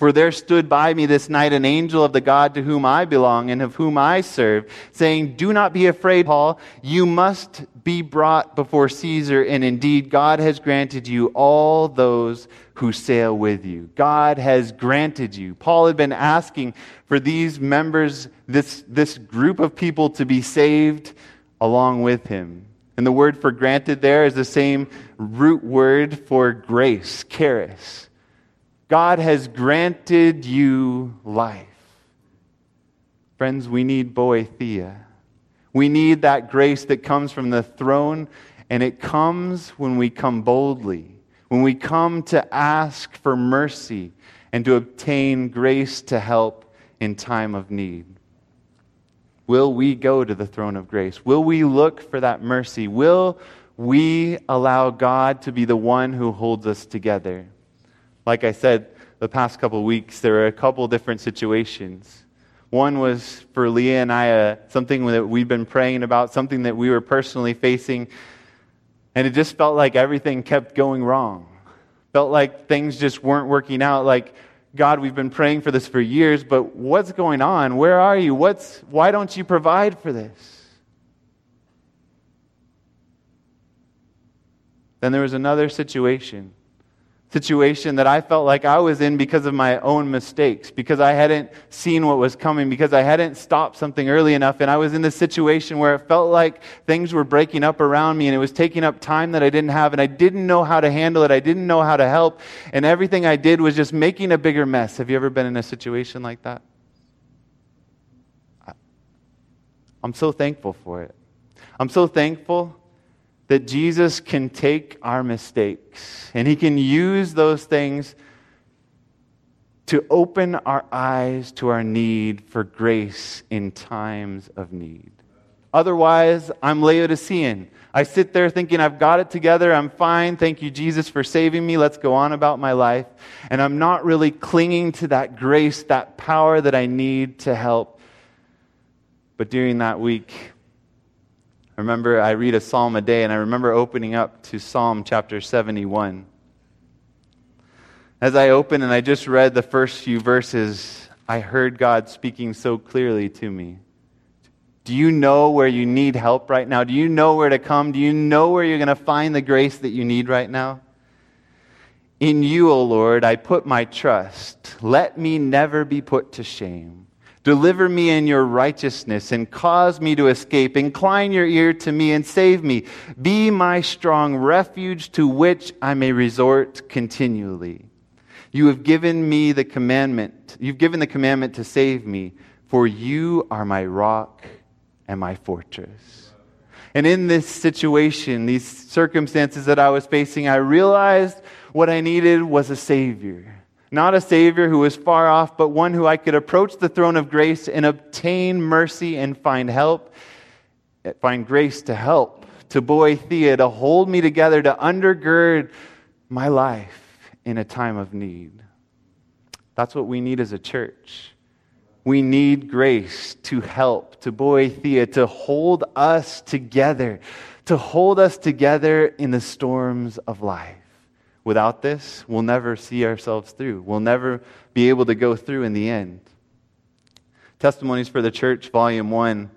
For there stood by me this night an angel of the God to whom I belong and of whom I serve, saying, Do not be afraid, Paul. You must be brought before Caesar, and indeed God has granted you all those who sail with you. God has granted you. Paul had been asking for these members, this, this group of people, to be saved along with him. And the word for granted there is the same root word for grace, charis. God has granted you life. Friends, we need boethia. We need that grace that comes from the throne, and it comes when we come boldly when we come to ask for mercy and to obtain grace to help in time of need? Will we go to the throne of grace? Will we look for that mercy? Will we allow God to be the one who holds us together? Like I said, the past couple weeks, there were a couple different situations. One was for Leah and I, uh, something that we've been praying about, something that we were personally facing and it just felt like everything kept going wrong. Felt like things just weren't working out. Like, God, we've been praying for this for years, but what's going on? Where are you? What's, why don't you provide for this? Then there was another situation situation that I felt like I was in because of my own mistakes, because I hadn't seen what was coming, because I hadn't stopped something early enough. And I was in this situation where it felt like things were breaking up around me and it was taking up time that I didn't have. And I didn't know how to handle it. I didn't know how to help. And everything I did was just making a bigger mess. Have you ever been in a situation like that? I'm so thankful for it. I'm so thankful that Jesus can take our mistakes and he can use those things to open our eyes to our need for grace in times of need. Otherwise, I'm Laodicean. I sit there thinking, I've got it together, I'm fine, thank you, Jesus, for saving me, let's go on about my life. And I'm not really clinging to that grace, that power that I need to help. But during that week, I remember I read a psalm a day, and I remember opening up to Psalm chapter 71. As I opened and I just read the first few verses, I heard God speaking so clearly to me. Do you know where you need help right now? Do you know where to come? Do you know where you're going to find the grace that you need right now? In you, O Lord, I put my trust. Let me never be put to shame. Deliver me in your righteousness and cause me to escape. Incline your ear to me and save me. Be my strong refuge to which I may resort continually. You have given me the commandment. You've given the commandment to save me, for you are my rock and my fortress. And in this situation, these circumstances that I was facing, I realized what I needed was a Savior. Not a Savior who was far off, but one who I could approach the throne of grace and obtain mercy and find help, find grace to help, to Boethia, to hold me together, to undergird my life in a time of need. That's what we need as a church. We need grace to help, to Boethia, to hold us together, to hold us together in the storms of life. Without this, we'll never see ourselves through. We'll never be able to go through in the end. Testimonies for the Church, Volume 1,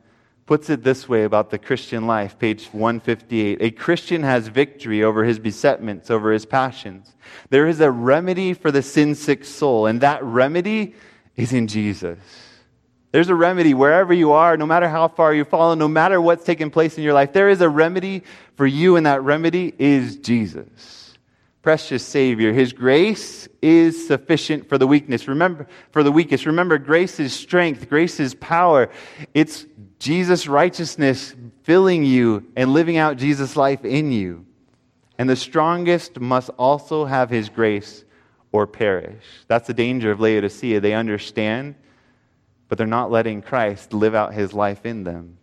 puts it this way about the Christian life, page 158. A Christian has victory over his besetments, over his passions. There is a remedy for the sin sick soul, and that remedy is in Jesus. There's a remedy wherever you are, no matter how far you've fallen, no matter what's taken place in your life. There is a remedy for you, and that remedy is Jesus precious Savior. His grace is sufficient for the weakness. Remember, for the weakest. Remember, grace is strength, grace is power. It's Jesus' righteousness filling you and living out Jesus' life in you. And the strongest must also have his grace or perish. That's the danger of Laodicea. They understand, but they're not letting Christ live out his life in them.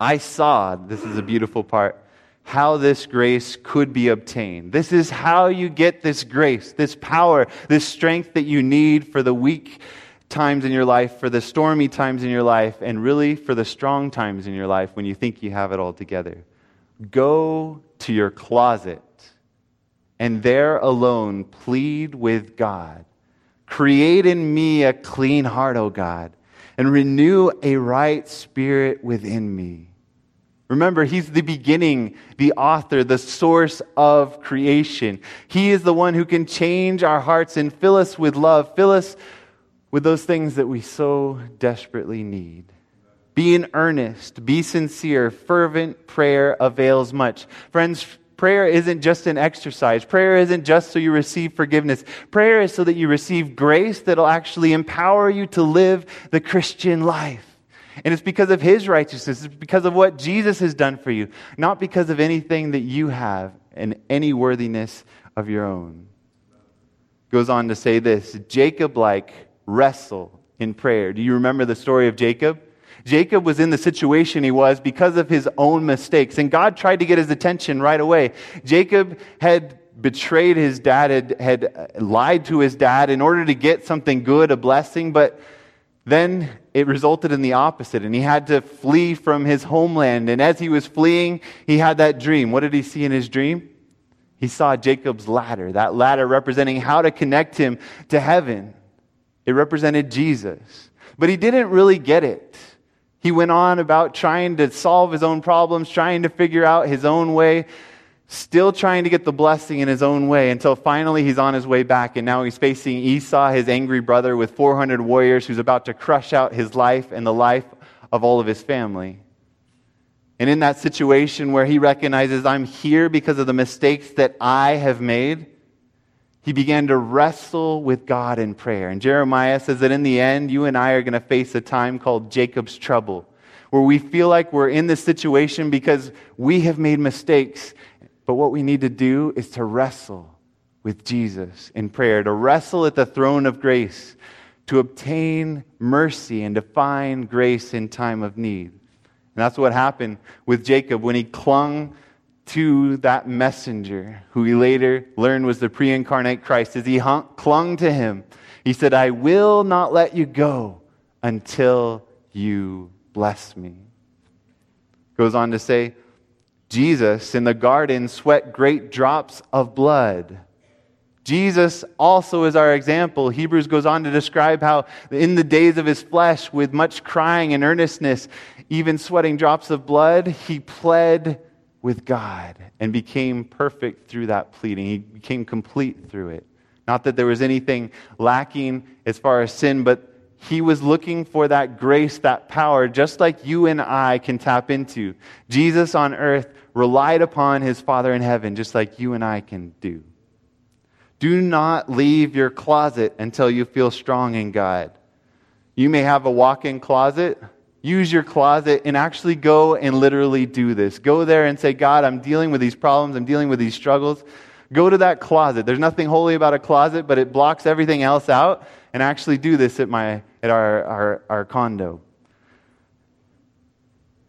I saw, this is a beautiful part, how this grace could be obtained. This is how you get this grace, this power, this strength that you need for the weak times in your life, for the stormy times in your life, and really for the strong times in your life when you think you have it all together. Go to your closet and there alone plead with God. Create in me a clean heart, O God, and renew a right spirit within me. Remember, he's the beginning, the author, the source of creation. He is the one who can change our hearts and fill us with love, fill us with those things that we so desperately need. Be in earnest, be sincere, fervent prayer avails much. Friends, prayer isn't just an exercise. Prayer isn't just so you receive forgiveness. Prayer is so that you receive grace that'll actually empower you to live the Christian life. And it's because of his righteousness. It's because of what Jesus has done for you, not because of anything that you have and any worthiness of your own. Goes on to say this Jacob like wrestle in prayer. Do you remember the story of Jacob? Jacob was in the situation he was because of his own mistakes, and God tried to get his attention right away. Jacob had betrayed his dad, had, had lied to his dad in order to get something good, a blessing, but then it resulted in the opposite, and he had to flee from his homeland. And as he was fleeing, he had that dream. What did he see in his dream? He saw Jacob's ladder, that ladder representing how to connect him to heaven. It represented Jesus. But he didn't really get it. He went on about trying to solve his own problems, trying to figure out his own way still trying to get the blessing in his own way until finally he's on his way back. And now he's facing Esau, his angry brother, with 400 warriors who's about to crush out his life and the life of all of his family. And in that situation where he recognizes, I'm here because of the mistakes that I have made, he began to wrestle with God in prayer. And Jeremiah says that in the end, you and I are going to face a time called Jacob's trouble, where we feel like we're in this situation because we have made mistakes but what we need to do is to wrestle with Jesus in prayer, to wrestle at the throne of grace, to obtain mercy and to find grace in time of need. And that's what happened with Jacob when he clung to that messenger, who he later learned was the pre incarnate Christ. As he hung, clung to him, he said, I will not let you go until you bless me. Goes on to say, Jesus in the garden sweat great drops of blood. Jesus also is our example. Hebrews goes on to describe how in the days of his flesh, with much crying and earnestness, even sweating drops of blood, he pled with God and became perfect through that pleading. He became complete through it. Not that there was anything lacking as far as sin, but he was looking for that grace, that power, just like you and I can tap into. Jesus on earth relied upon his Father in heaven, just like you and I can do. Do not leave your closet until you feel strong in God. You may have a walk in closet, use your closet and actually go and literally do this. Go there and say, God, I'm dealing with these problems, I'm dealing with these struggles. Go to that closet. There's nothing holy about a closet, but it blocks everything else out. And actually do this at, my, at our, our, our condo.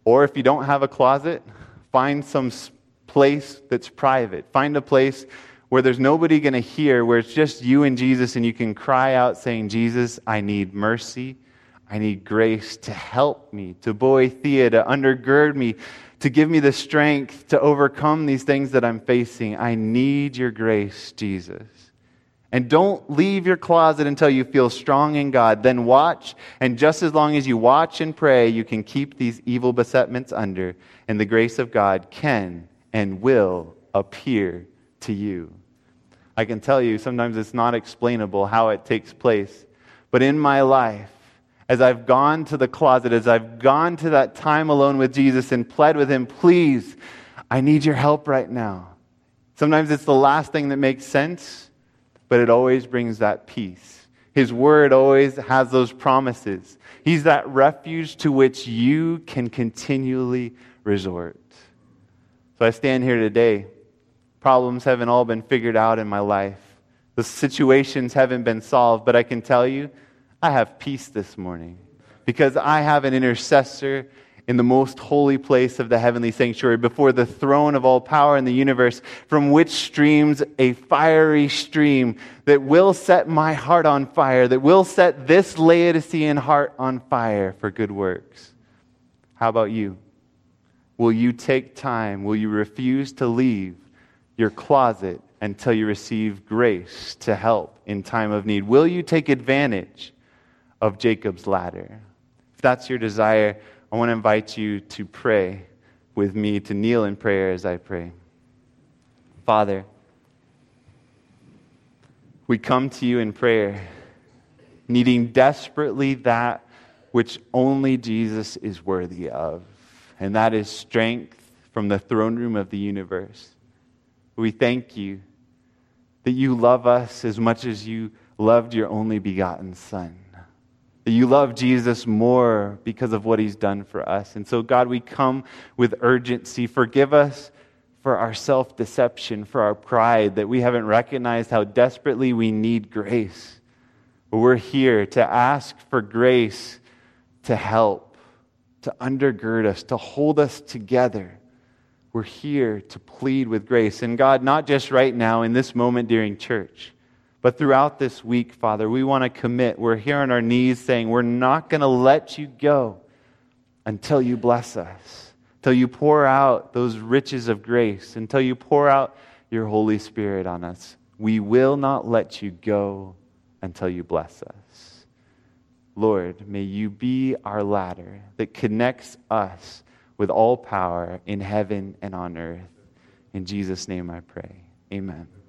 Or if you don't have a closet, find some place that's private. Find a place where there's nobody going to hear, where it's just you and Jesus, and you can cry out saying, Jesus, I need mercy. I need grace to help me, to boethia, to undergird me, to give me the strength to overcome these things that I'm facing. I need your grace, Jesus. And don't leave your closet until you feel strong in God. Then watch, and just as long as you watch and pray, you can keep these evil besetments under, and the grace of God can and will appear to you. I can tell you, sometimes it's not explainable how it takes place. But in my life, as I've gone to the closet, as I've gone to that time alone with Jesus and pled with Him, please, I need your help right now. Sometimes it's the last thing that makes sense, but it always brings that peace. His word always has those promises. He's that refuge to which you can continually resort. So I stand here today. Problems haven't all been figured out in my life. The situations haven't been solved, but I can tell you I have peace this morning because I have an intercessor in the most holy place of the heavenly sanctuary before the throne of all power in the universe, from which streams a fiery stream that will set my heart on fire, that will set this Laodicean heart on fire for good works. How about you? Will you take time? Will you refuse to leave your closet until you receive grace to help in time of need? Will you take advantage of Jacob's ladder. If that's your desire, I want to invite you to pray with me, to kneel in prayer as I pray. Father, we come to you in prayer, needing desperately that which only Jesus is worthy of, and that is strength from the throne room of the universe. We thank you that you love us as much as you loved your only begotten Son that you love Jesus more because of what he's done for us. And so, God, we come with urgency. Forgive us for our self deception, for our pride, that we haven't recognized how desperately we need grace. But we're here to ask for grace to help, to undergird us, to hold us together. We're here to plead with grace. And God, not just right now in this moment during church but throughout this week, Father, we want to commit. We're here on our knees saying, We're not going to let you go until you bless us, until you pour out those riches of grace, until you pour out your Holy Spirit on us. We will not let you go until you bless us. Lord, may you be our ladder that connects us with all power in heaven and on earth. In Jesus' name I pray. Amen.